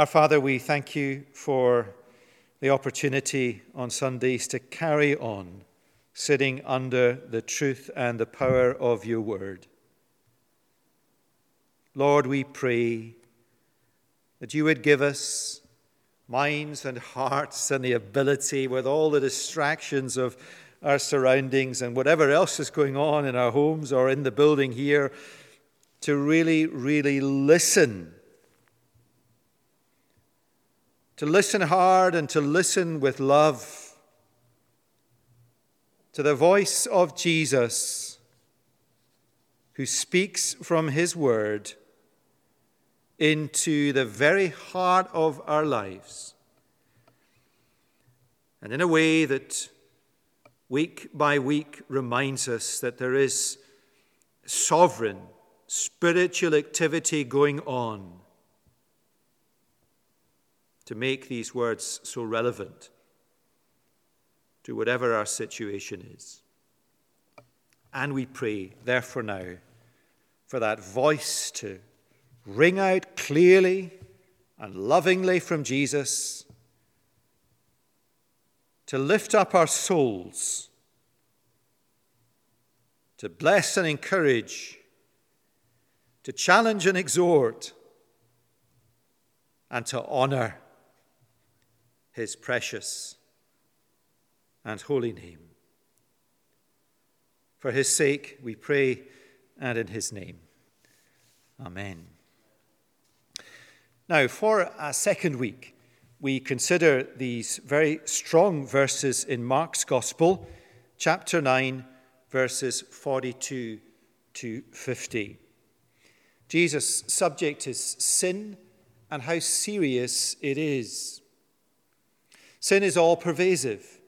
Our Father, we thank you for the opportunity on Sundays to carry on sitting under the truth and the power of your word. Lord, we pray that you would give us minds and hearts and the ability, with all the distractions of our surroundings and whatever else is going on in our homes or in the building here, to really, really listen to listen hard and to listen with love to the voice of Jesus who speaks from his word into the very heart of our lives. And in a way that week by week reminds us that there is sovereign spiritual activity going on to make these words so relevant to whatever our situation is. And we pray, therefore, now for that voice to ring out clearly and lovingly from Jesus, to lift up our souls, to bless and encourage, to challenge and exhort, and to honor his precious and holy name. For his sake we pray, and in his name. Amen. Now, for a second week, we consider these very strong verses in Mark's Gospel, chapter 9, verses 42 to 50. Jesus' subject is sin and how serious it is. Sin is all pervasive,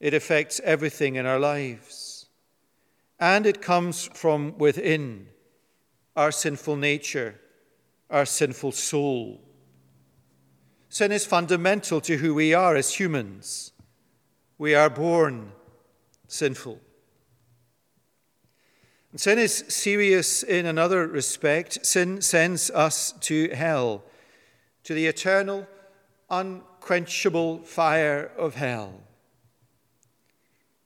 it affects everything in our lives. And it comes from within our sinful nature, our sinful soul. Sin is fundamental to who we are as humans. We are born sinful. And sin is serious in another respect. Sin sends us to hell, to the eternal, unquenchable fire of hell.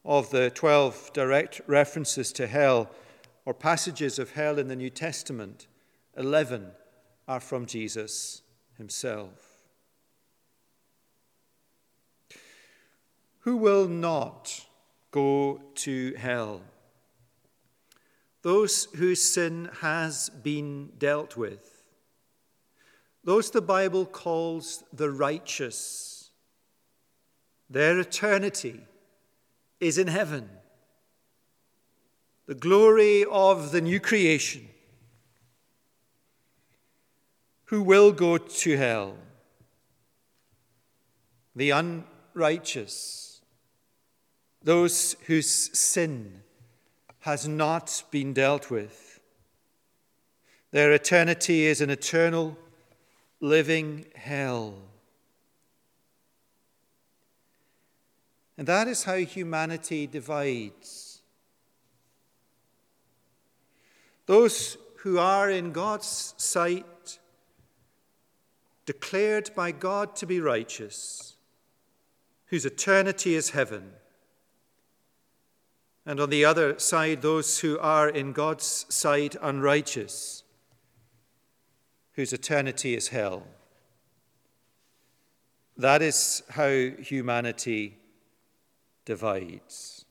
Of the 12 direct references to hell or passages of hell in the New Testament, 11 are from Jesus himself. Who will not go to hell? Those whose sin has been dealt with those the Bible calls the righteous. Their eternity is in heaven. The glory of the new creation. Who will go to hell? The unrighteous, those whose sin has not been dealt with. Their eternity is an eternal living hell. And that is how humanity divides. Those who are in God's sight, declared by God to be righteous, whose eternity is heaven. And on the other side, those who are in God's sight unrighteous, whose eternity is hell. That is how humanity divides.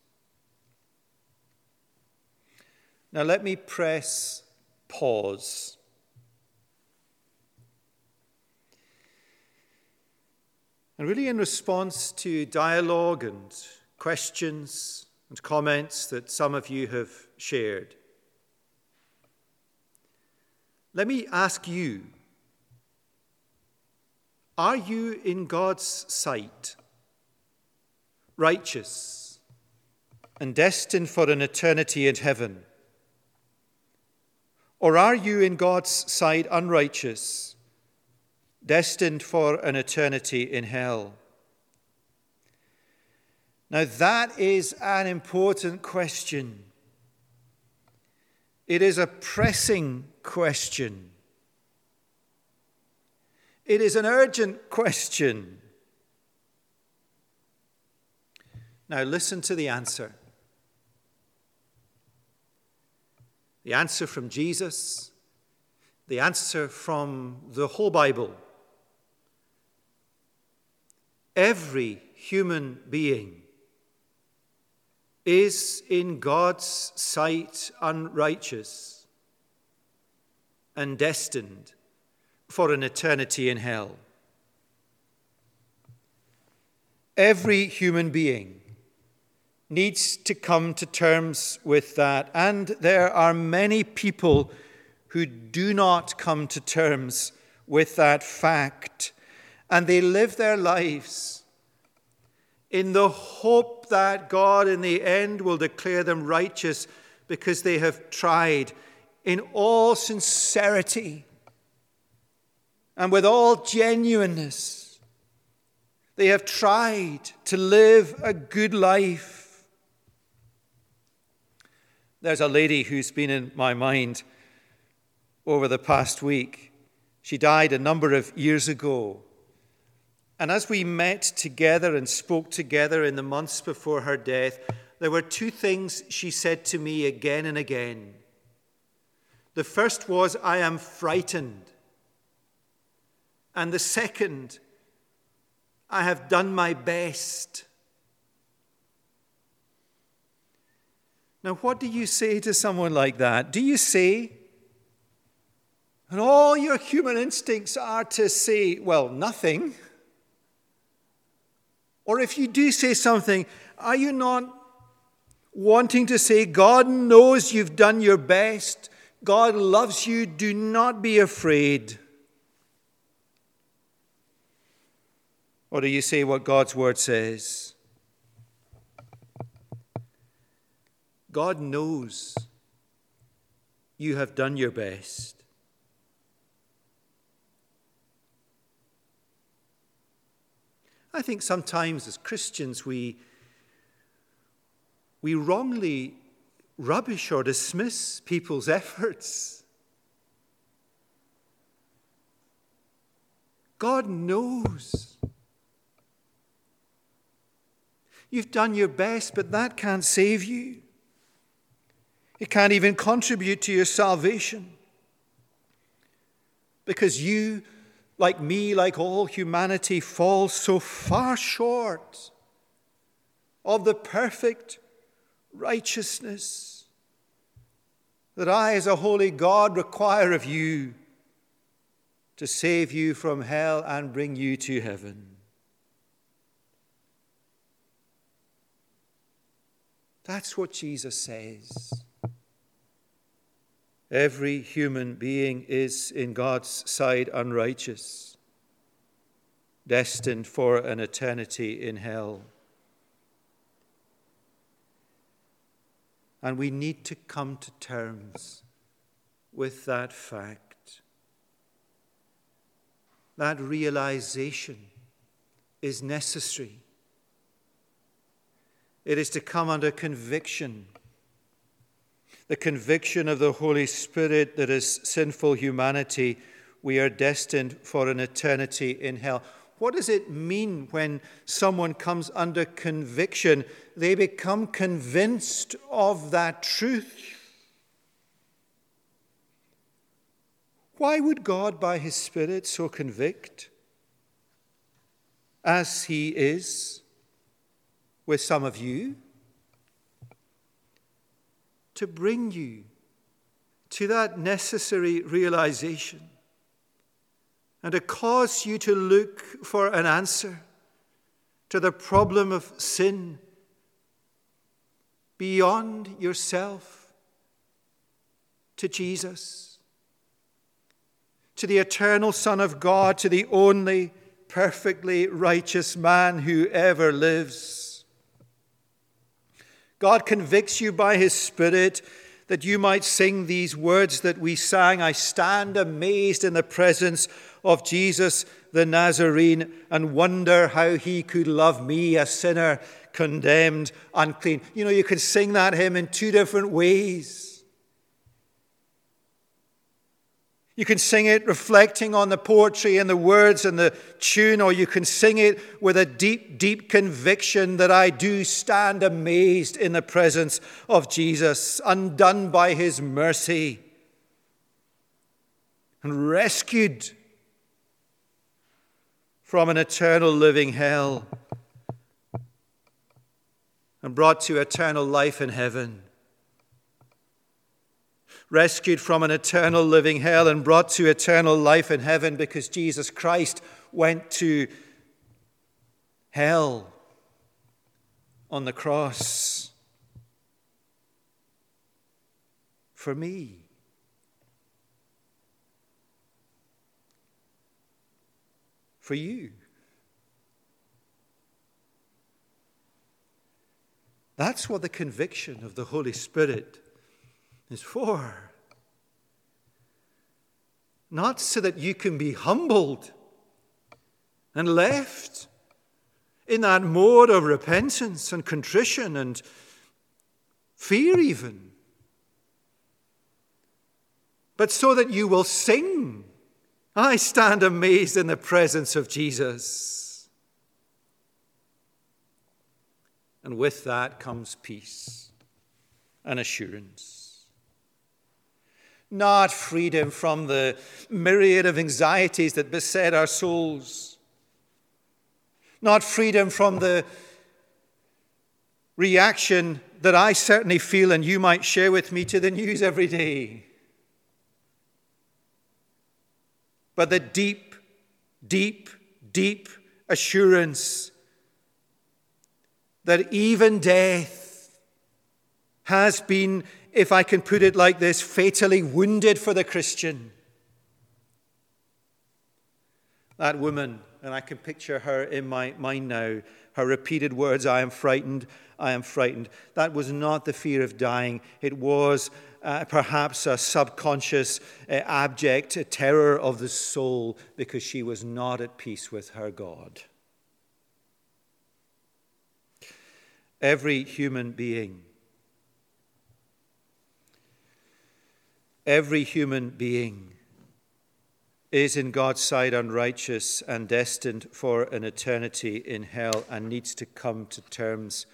Now, let me press pause. And really, in response to dialogue and questions and comments that some of you have shared, let me ask you Are you in God's sight righteous and destined for an eternity in heaven? Or are you in God's sight unrighteous, destined for an eternity in hell? Now, that is an important question. It is a pressing question. It is an urgent question. Now, listen to the answer. The answer from Jesus, the answer from the whole Bible. Every human being is in God's sight unrighteous and destined for an eternity in hell. Every human being needs to come to terms with that, and there are many people who do not come to terms with that fact, and they live their lives in the hope that God in the end will declare them righteous because they have tried in all sincerity and with all genuineness. They have tried to live a good life. There's a lady who's been in my mind over the past week. She died a number of years ago. And as we met together and spoke together in the months before her death, there were two things she said to me again and again. The first was, I am frightened. And the second, I have done my best. Now, what do you say to someone like that? Do you say, and all your human instincts are to say, well, nothing? Or if you do say something, are you not wanting to say, God knows you've done your best? God loves you. Do not be afraid. Or do you say what God's word says? God knows you have done your best. I think sometimes as Christians we, we wrongly rubbish or dismiss people's efforts. God knows. You've done your best, but that can't save you. It can't even contribute to your salvation. Because you like me, like all humanity, fall so far short of the perfect righteousness that I, as a holy God, require of you to save you from hell and bring you to heaven. That's what Jesus says. Every human being is, in God's sight, unrighteous, destined for an eternity in hell. And we need to come to terms with that fact. That realization is necessary. It is to come under conviction the conviction of the Holy Spirit that as sinful humanity, we are destined for an eternity in hell. What does it mean when someone comes under conviction? They become convinced of that truth. Why would God, by His Spirit, so convict as He is with some of you? to bring you to that necessary realization and to cause you to look for an answer to the problem of sin beyond yourself to Jesus, to the eternal Son of God, to the only perfectly righteous man who ever lives. God convicts you by His Spirit that you might sing these words that we sang I stand amazed in the presence of Jesus the Nazarene and wonder how He could love me, a sinner, condemned, unclean. You know, you could sing that hymn in two different ways. You can sing it reflecting on the poetry and the words and the tune, or you can sing it with a deep, deep conviction that I do stand amazed in the presence of Jesus, undone by his mercy and rescued from an eternal living hell and brought to eternal life in heaven rescued from an eternal living hell and brought to eternal life in heaven because Jesus Christ went to hell on the cross for me. For you. That's what the conviction of the Holy Spirit is for. Not so that you can be humbled and left in that mode of repentance and contrition and fear, even, but so that you will sing. I stand amazed in the presence of Jesus. And with that comes peace and assurance not freedom from the myriad of anxieties that beset our souls, not freedom from the reaction that I certainly feel and you might share with me to the news every day, but the deep, deep, deep assurance that even death has been if I can put it like this, fatally wounded for the Christian. That woman, and I can picture her in my mind now, her repeated words, I am frightened, I am frightened. That was not the fear of dying. It was uh, perhaps a subconscious, uh, abject terror of the soul because she was not at peace with her God. Every human being Every human being is in God's sight unrighteous and destined for an eternity in hell and needs to come to terms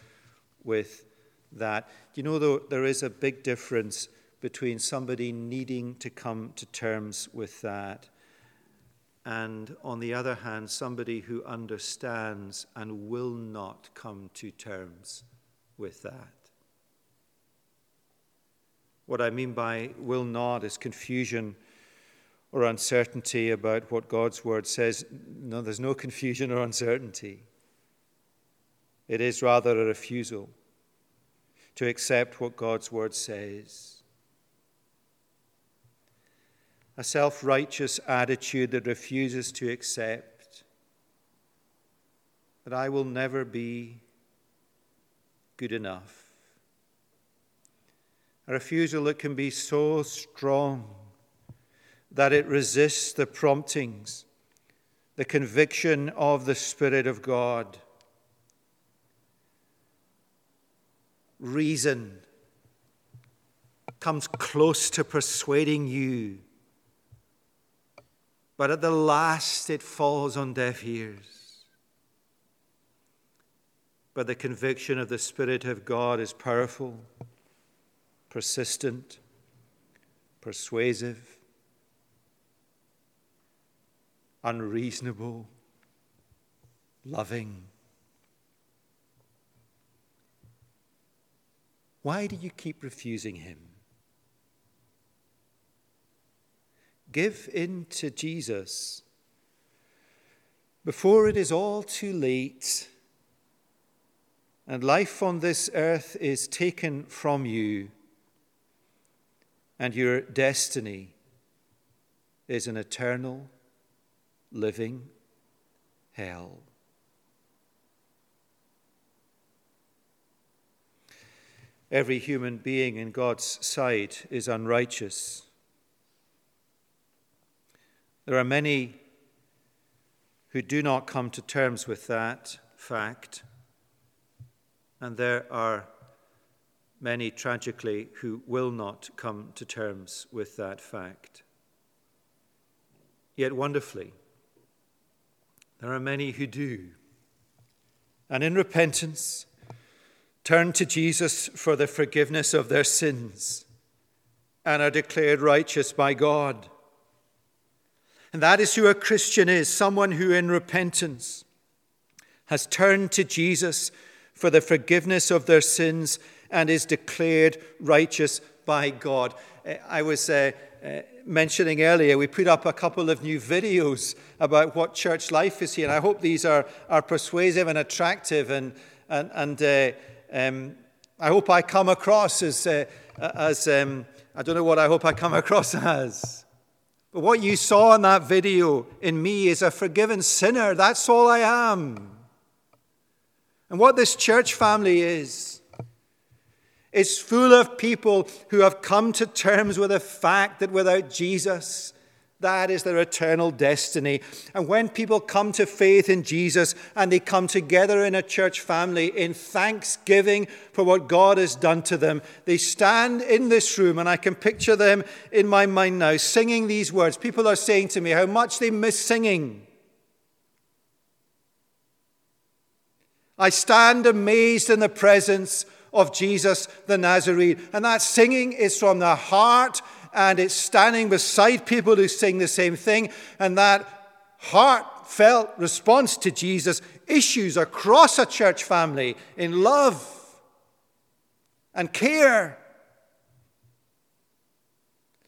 with that. You know, though, there is a big difference between somebody needing to come to terms with that and, on the other hand, somebody who understands and will not come to terms with that. What I mean by will not is confusion or uncertainty about what God's word says. No, there's no confusion or uncertainty. It is rather a refusal to accept what God's word says. A self righteous attitude that refuses to accept that I will never be good enough a refusal that can be so strong that it resists the promptings, the conviction of the Spirit of God. Reason comes close to persuading you, but at the last it falls on deaf ears. But the conviction of the Spirit of God is powerful persistent, persuasive, unreasonable, loving. Why do you keep refusing him? Give in to Jesus before it is all too late and life on this earth is taken from you and your destiny is an eternal, living hell. Every human being in God's sight is unrighteous. There are many who do not come to terms with that fact, and there are many tragically who will not come to terms with that fact. yet wonderfully, there are many who do. And in repentance, turn to Jesus for the forgiveness of their sins and are declared righteous by God. And that is who a Christian is someone who, in repentance, has turned to Jesus for the forgiveness of their sins and is declared righteous by God. Eh, I was uh, uh, mentioning earlier, we put up a couple of new videos about what church life is here, and I hope these are, are persuasive and attractive, and, and, and uh, um, I hope I come across as, uh, as um, I don't know what I hope I come across as. But what you saw in that video in me is a forgiven sinner. That's all I am. And what this church family is, it's full of people who have come to terms with the fact that without Jesus, that is their eternal destiny. And when people come to faith in Jesus and they come together in a church family in thanksgiving for what God has done to them, they stand in this room, and I can picture them in my mind now singing these words. People are saying to me how much they miss singing. I stand amazed in the presence of Jesus the Nazarene. And that singing is from the heart and it's standing beside people who sing the same thing. And that heartfelt response to Jesus issues across a church family in love and care.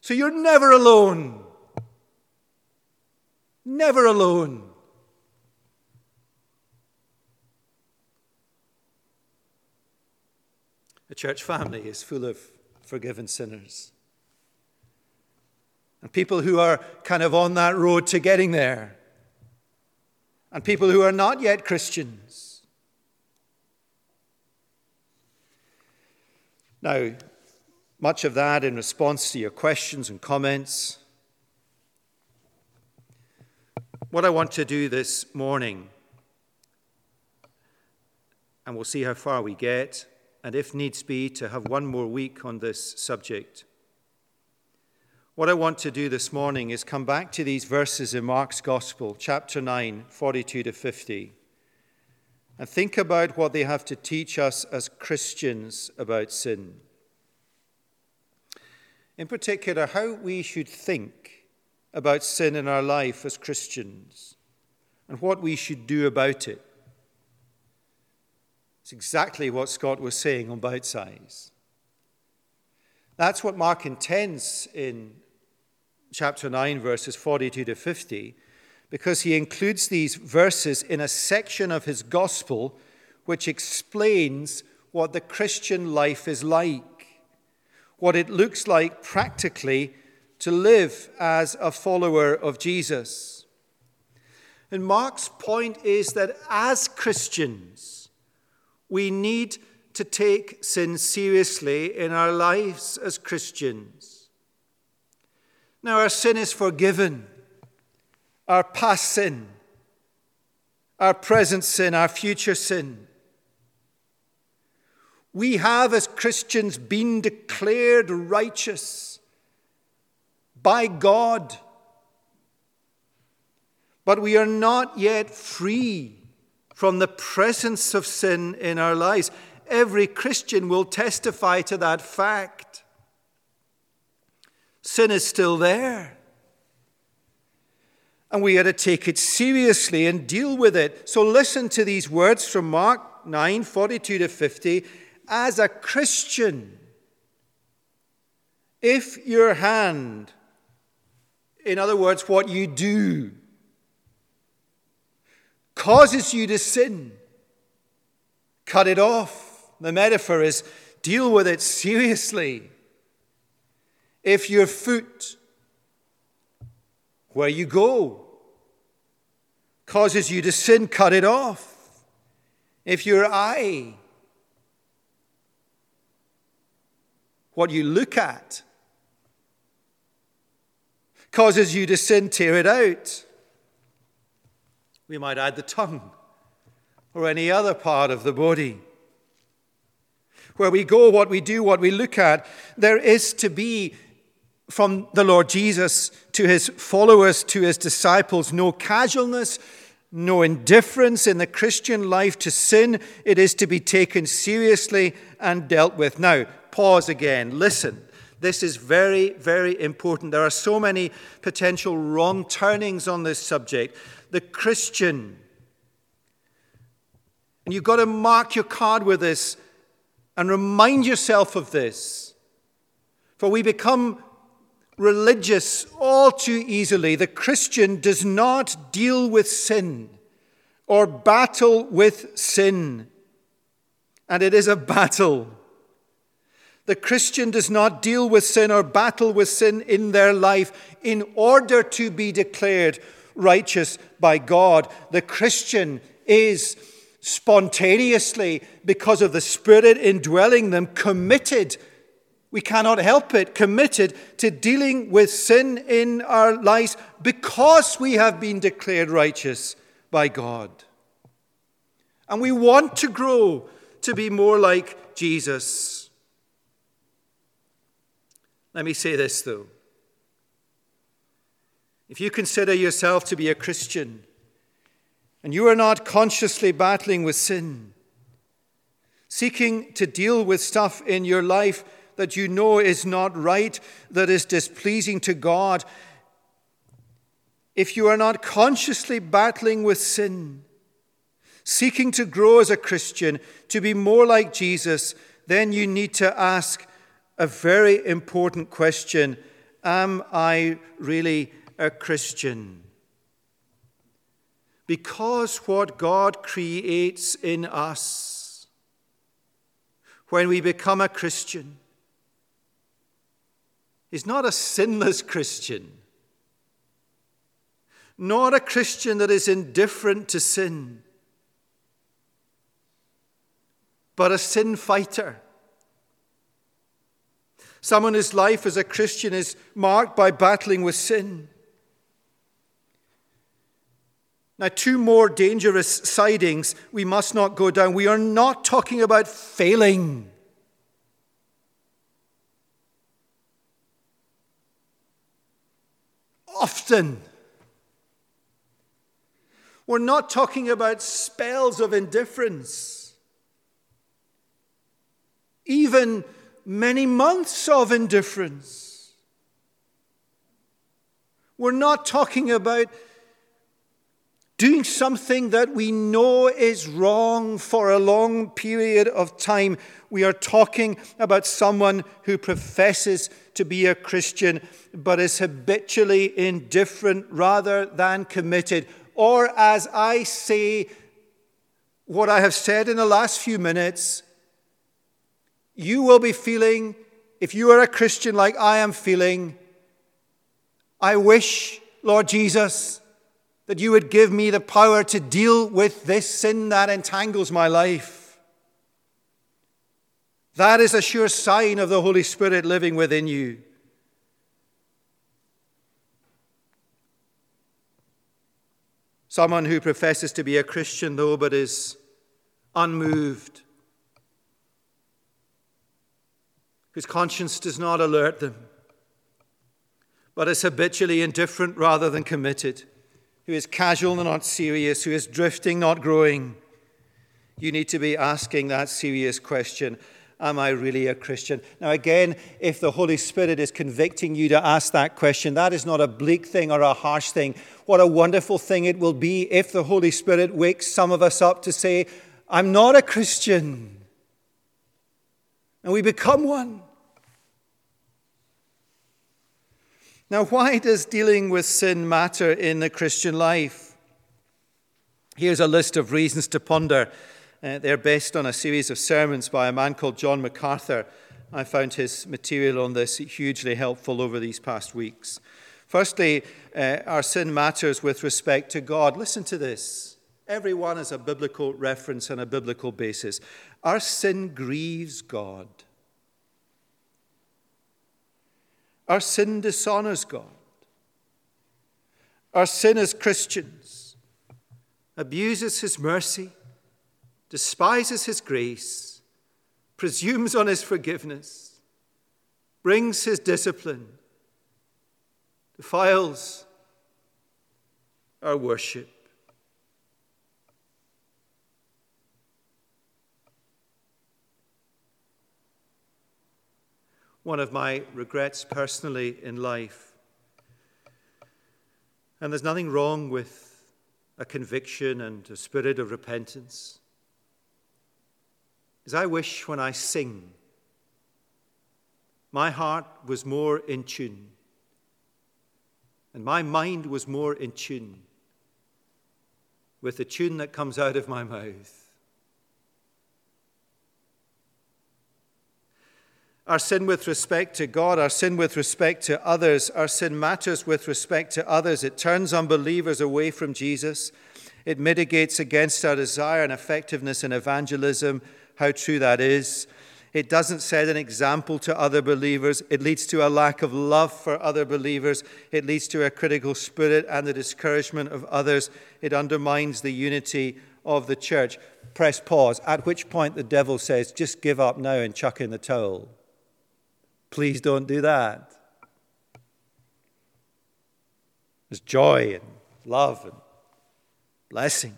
So you're never alone. Never alone. A church family is full of forgiven sinners and people who are kind of on that road to getting there, and people who are not yet Christians. Now, much of that in response to your questions and comments. What I want to do this morning, and we'll see how far we get, and if needs be, to have one more week on this subject what I want to do this morning is come back to these verses in Mark's Gospel, chapter 9, 42 to 50, and think about what they have to teach us as Christians about sin. In particular, how we should think about sin in our life as Christians and what we should do about it. It's exactly what Scott was saying on Bite Size. That's what Mark intends in chapter 9, verses 42 to 50, because he includes these verses in a section of his gospel which explains what the Christian life is like, what it looks like practically to live as a follower of Jesus. And Mark's point is that as Christians, we need to take sin seriously in our lives as Christians. Now, our sin is forgiven. Our past sin, our present sin, our future sin. We have, as Christians, been declared righteous by God. But we are not yet free from the presence of sin in our lives. Every Christian will testify to that fact. Sin is still there. And we are to take it seriously and deal with it. So listen to these words from Mark 9 42 to 50. As a Christian, if your hand, in other words, what you do, causes you to sin, cut it off. The metaphor is deal with it seriously. If your foot, where you go, causes you to sin, cut it off. If your eye, what you look at, causes you to sin, tear it out. We might add the tongue or any other part of the body. Where we go, what we do, what we look at, there is to be from the Lord Jesus to his followers, to his disciples, no casualness, no indifference in the Christian life to sin. It is to be taken seriously and dealt with. Now, pause again. Listen. This is very, very important. There are so many potential wrong turnings on this subject. The Christian, and you've got to mark your card with this and remind yourself of this. For we become religious all too easily. The Christian does not deal with sin or battle with sin. And it is a battle. The Christian does not deal with sin or battle with sin in their life in order to be declared righteous by God. The Christian is spontaneously, because of the Spirit indwelling them, committed. We cannot help it, committed to dealing with sin in our lives because we have been declared righteous by God. And we want to grow to be more like Jesus. Let me say this, though. If you consider yourself to be a Christian and you are not consciously battling with sin, seeking to deal with stuff in your life that you know is not right, that is displeasing to God, if you are not consciously battling with sin, seeking to grow as a Christian, to be more like Jesus, then you need to ask a very important question. Am I really a Christian? Because what God creates in us when we become a Christian is not a sinless Christian, not a Christian that is indifferent to sin, but a sin fighter Someone whose life as a Christian is marked by battling with sin. Now, two more dangerous sidings we must not go down. We are not talking about failing. Often. We're not talking about spells of indifference. Even many months of indifference. We're not talking about doing something that we know is wrong for a long period of time. We are talking about someone who professes to be a Christian but is habitually indifferent rather than committed. Or, as I say, what I have said in the last few minutes, you will be feeling, if you are a Christian like I am feeling, I wish, Lord Jesus, that you would give me the power to deal with this sin that entangles my life. That is a sure sign of the Holy Spirit living within you. Someone who professes to be a Christian, though, but is unmoved whose conscience does not alert them, but is habitually indifferent rather than committed, who is casual and not serious, who is drifting, not growing. You need to be asking that serious question Am I really a Christian? Now, again, if the Holy Spirit is convicting you to ask that question, that is not a bleak thing or a harsh thing. What a wonderful thing it will be if the Holy Spirit wakes some of us up to say, I'm not a Christian. And we become one. Now, why does dealing with sin matter in the Christian life? Here's a list of reasons to ponder. Uh, they're based on a series of sermons by a man called John MacArthur. I found his material on this hugely helpful over these past weeks. Firstly, uh, our sin matters with respect to God. Listen to this. Everyone has a biblical reference and a biblical basis. Our sin grieves God. Our sin dishonors God. Our sin as Christians abuses His mercy, despises His grace, presumes on His forgiveness, brings His discipline, defiles our worship. One of my regrets personally in life, and there's nothing wrong with a conviction and a spirit of repentance, As I wish when I sing, my heart was more in tune and my mind was more in tune with the tune that comes out of my mouth. Our sin with respect to God, our sin with respect to others, our sin matters with respect to others. It turns unbelievers away from Jesus. It mitigates against our desire and effectiveness in evangelism, how true that is. It doesn't set an example to other believers. It leads to a lack of love for other believers. It leads to a critical spirit and the discouragement of others. It undermines the unity of the church. Press pause, at which point the devil says, just give up now and chuck in the towel. Please don't do that. There's joy and love and blessing.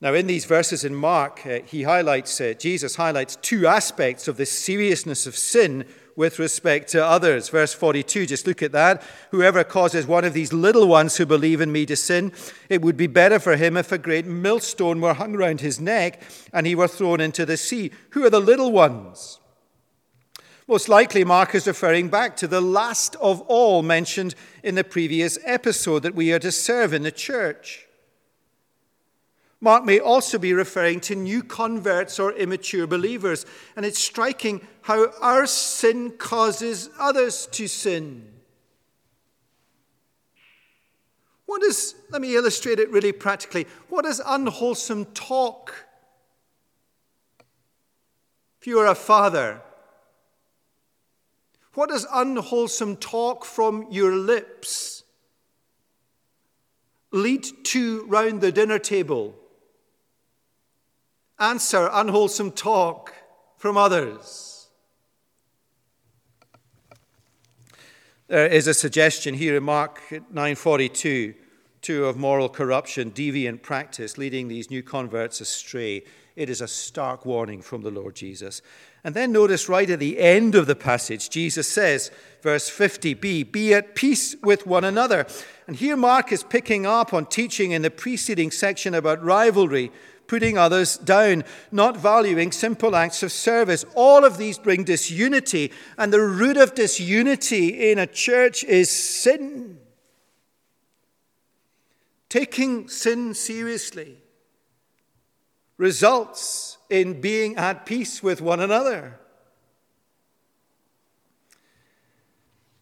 Now, in these verses in Mark, uh, he highlights, uh, Jesus highlights two aspects of the seriousness of sin with respect to others. Verse 42, just look at that. Whoever causes one of these little ones who believe in me to sin, it would be better for him if a great millstone were hung round his neck and he were thrown into the sea. Who are the little ones? Most likely, Mark is referring back to the last of all mentioned in the previous episode that we are to serve in the church. Mark may also be referring to new converts or immature believers, and it's striking how our sin causes others to sin. What is, let me illustrate it really practically. What is unwholesome talk? If you are a father, what does unwholesome talk from your lips lead to round the dinner table? answer unwholesome talk from others. There is a suggestion here in Mark 9:42 two of moral corruption, deviant practice, leading these new converts astray. It is a stark warning from the Lord Jesus. And then notice right at the end of the passage, Jesus says, verse 50b, be at peace with one another. And here Mark is picking up on teaching in the preceding section about rivalry putting others down, not valuing simple acts of service. All of these bring disunity, and the root of disunity in a church is sin. Taking sin seriously results in being at peace with one another.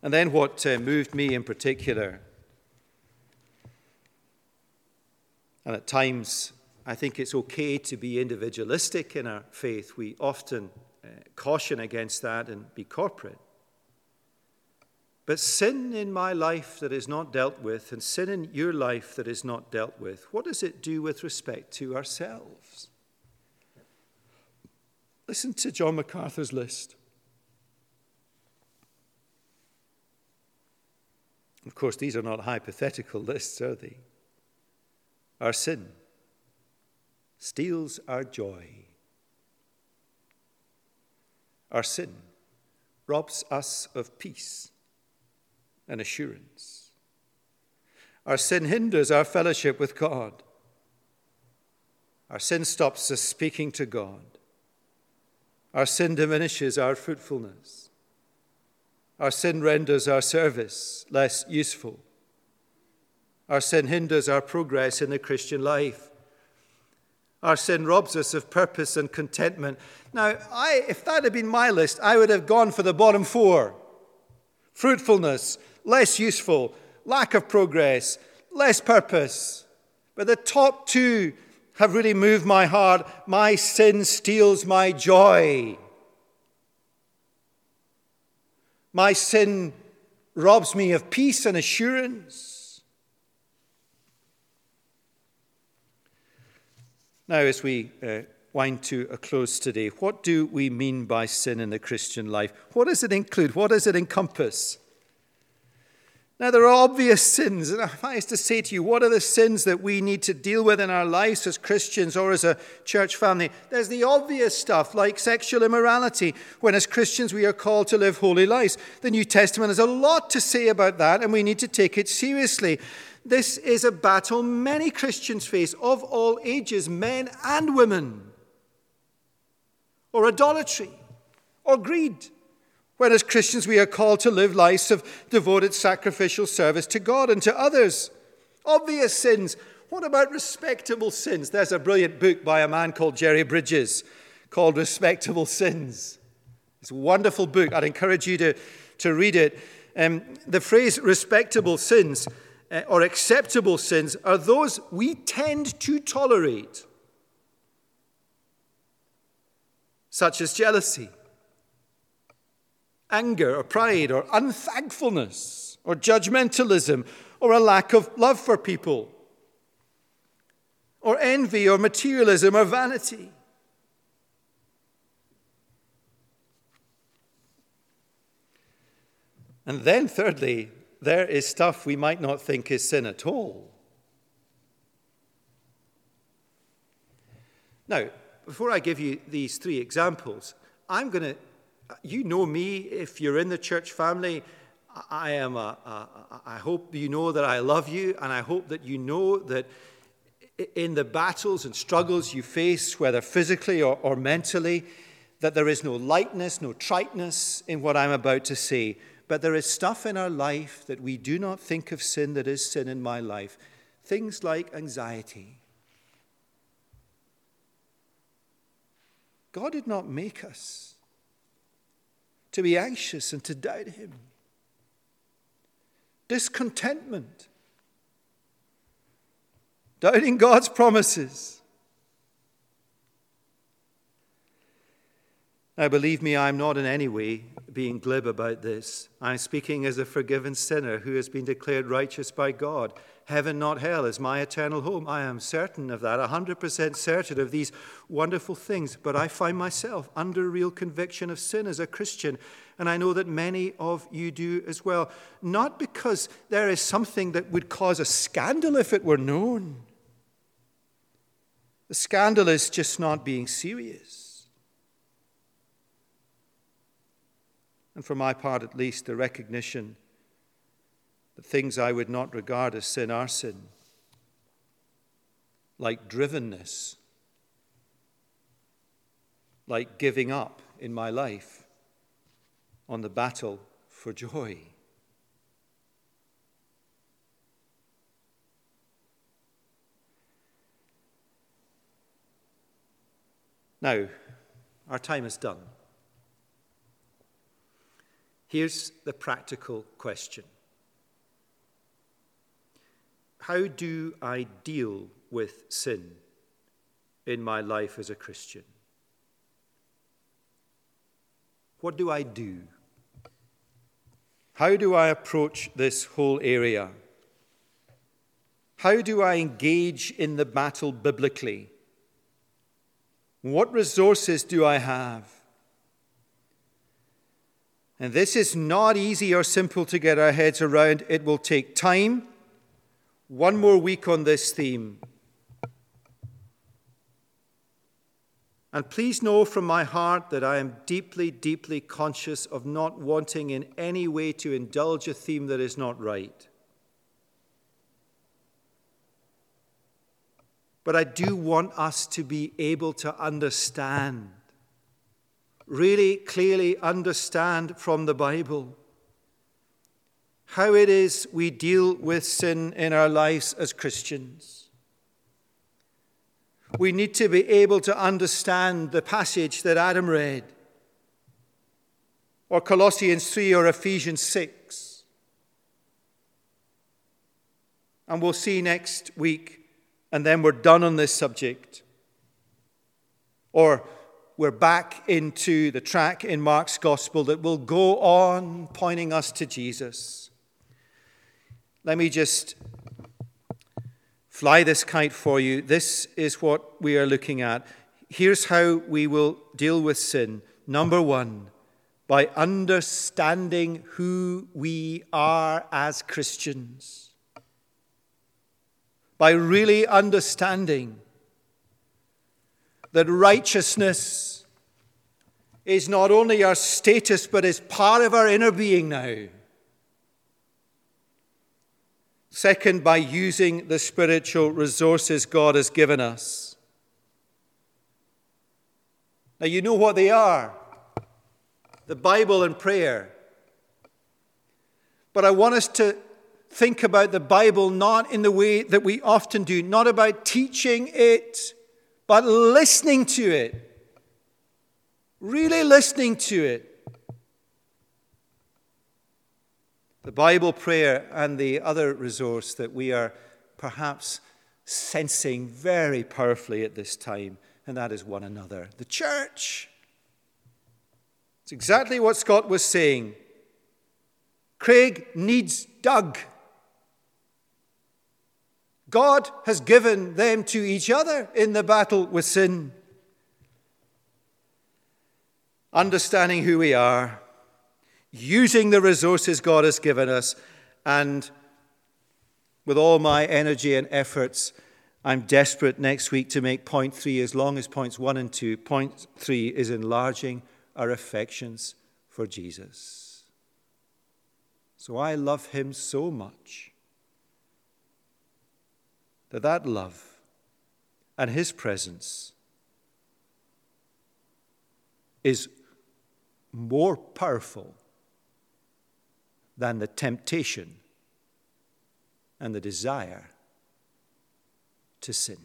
And then, what uh, moved me in particular, and at times I think it's okay to be individualistic in our faith. We often uh, caution against that and be corporate. But sin in my life that is not dealt with, and sin in your life that is not dealt with, what does it do with respect to ourselves? Listen to John MacArthur's list. Of course, these are not hypothetical lists, are they? Our sin steals our joy. Our sin robs us of peace and assurance. Our sin hinders our fellowship with God. Our sin stops us speaking to God. Our sin diminishes our fruitfulness. Our sin renders our service less useful. Our sin hinders our progress in the Christian life. Our sin robs us of purpose and contentment. Now, I, if that had been my list, I would have gone for the bottom four fruitfulness, less useful, lack of progress, less purpose. But the top two have really moved my heart. My sin steals my joy. My sin robs me of peace and assurance. Now, as we uh, wind to a close today, what do we mean by sin in the Christian life? What does it include? What does it encompass? Now, there are obvious sins. And if I was to say to you, what are the sins that we need to deal with in our lives as Christians or as a church family? There's the obvious stuff like sexual immorality, when as Christians we are called to live holy lives. The New Testament has a lot to say about that, and we need to take it seriously. This is a battle many Christians face of all ages, men and women, or idolatry, or greed when as Christians we are called to live lives of devoted sacrificial service to God and to others. Obvious sins. What about respectable sins? There's a brilliant book by a man called Jerry Bridges called Respectable Sins. It's a wonderful book. I'd encourage you to, to read it. Um, the phrase respectable sins uh, or acceptable sins are those we tend to tolerate, such as jealousy anger or pride or unthankfulness or judgmentalism or a lack of love for people or envy or materialism or vanity. And then, thirdly, there is stuff we might not think is sin at all. Now, before I give you these three examples, I'm going to you know me, if you're in the church family, I am a, a, I hope you know that I love you, and I hope that you know that in the battles and struggles you face, whether physically or, or mentally, that there is no lightness, no triteness in what I'm about to say. But there is stuff in our life that we do not think of sin that is sin in my life. Things like anxiety. God did not make us to be anxious and to doubt Him. Discontentment, doubting God's promises. Now, believe me, I'm not in any way being glib about this. I'm speaking as a forgiven sinner who has been declared righteous by God. Heaven, not hell, is my eternal home. I am certain of that, 100% certain of these wonderful things. But I find myself under real conviction of sin as a Christian. And I know that many of you do as well. Not because there is something that would cause a scandal if it were known. The scandal is just not being serious. And for my part, at least, the recognition that things I would not regard as sin are sin, like drivenness, like giving up in my life on the battle for joy. Now, our time is done. Here's the practical question how do I deal with sin in my life as a Christian? What do I do? How do I approach this whole area? How do I engage in the battle biblically? What resources do I have? And this is not easy or simple to get our heads around. It will take time one more week on this theme. And please know from my heart that I am deeply, deeply conscious of not wanting in any way to indulge a theme that is not right. But I do want us to be able to understand, really clearly understand from the Bible how it is we deal with sin in our lives as Christians. We need to be able to understand the passage that Adam read, or Colossians 3 or Ephesians 6. And we'll see next week, and then we're done on this subject. Or we're back into the track in Mark's gospel that will go on pointing us to Jesus. Let me just fly this kite for you. This is what we are looking at. Here's how we will deal with sin. Number one, by understanding who we are as Christians, by really understanding that righteousness is not only our status, but is part of our inner being now. Second, by using the spiritual resources God has given us. Now, you know what they are the Bible and prayer. But I want us to think about the Bible not in the way that we often do, not about teaching it, but listening to it. Really listening to it. The Bible prayer and the other resource that we are perhaps sensing very powerfully at this time, and that is one another. The church. It's exactly what Scott was saying. Craig needs Doug. God has given them to each other in the battle with sin. Understanding who we are, using the resources God has given us, and with all my energy and efforts, I'm desperate next week to make point three as long as points one and two. Point three is enlarging our affections for Jesus. So I love him so much that that love and his presence is more powerful than the temptation and the desire to sin.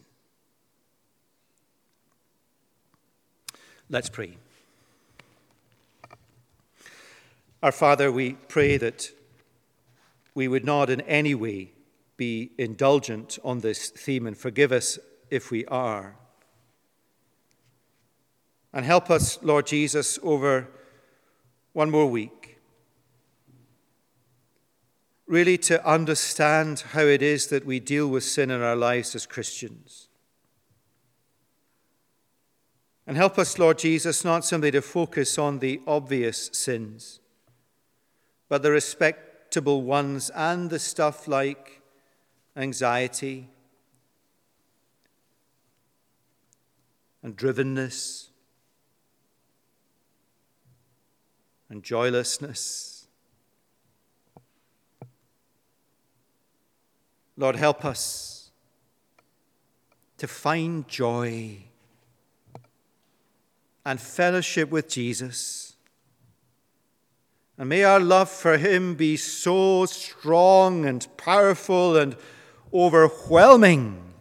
Let's pray. Our Father, we pray that we would not in any way be indulgent on this theme and forgive us if we are. And help us, Lord Jesus, over one more week, really to understand how it is that we deal with sin in our lives as Christians. And help us, Lord Jesus, not simply to focus on the obvious sins but the respectable ones and the stuff like anxiety and drivenness and joylessness. Lord, help us to find joy and fellowship with Jesus and may our love for him be so strong and powerful and overwhelming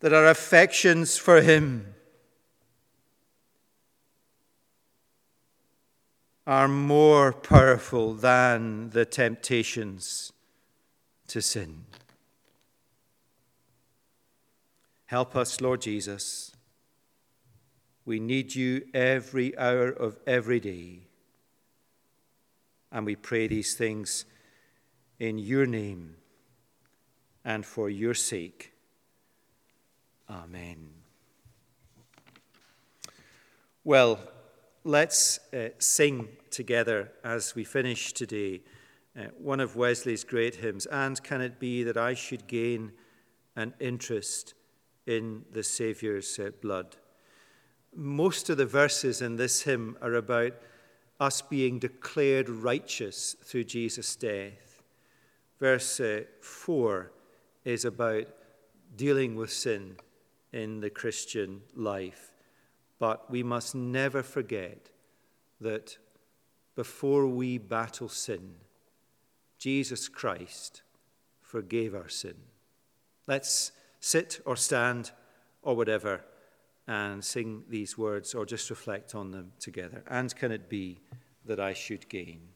that our affections for him are more powerful than the temptations to sin. Help us, Lord Jesus we need you every hour of every day. And we pray these things in your name and for your sake. Amen. Well, let's uh, sing together as we finish today uh, one of Wesley's great hymns. And can it be that I should gain an interest in the Saviour's uh, blood? Most of the verses in this hymn are about us being declared righteous through Jesus' death. Verse uh, 4 is about dealing with sin in the Christian life. But we must never forget that before we battle sin, Jesus Christ forgave our sin. Let's sit or stand or whatever and sing these words or just reflect on them together. And can it be that I should gain?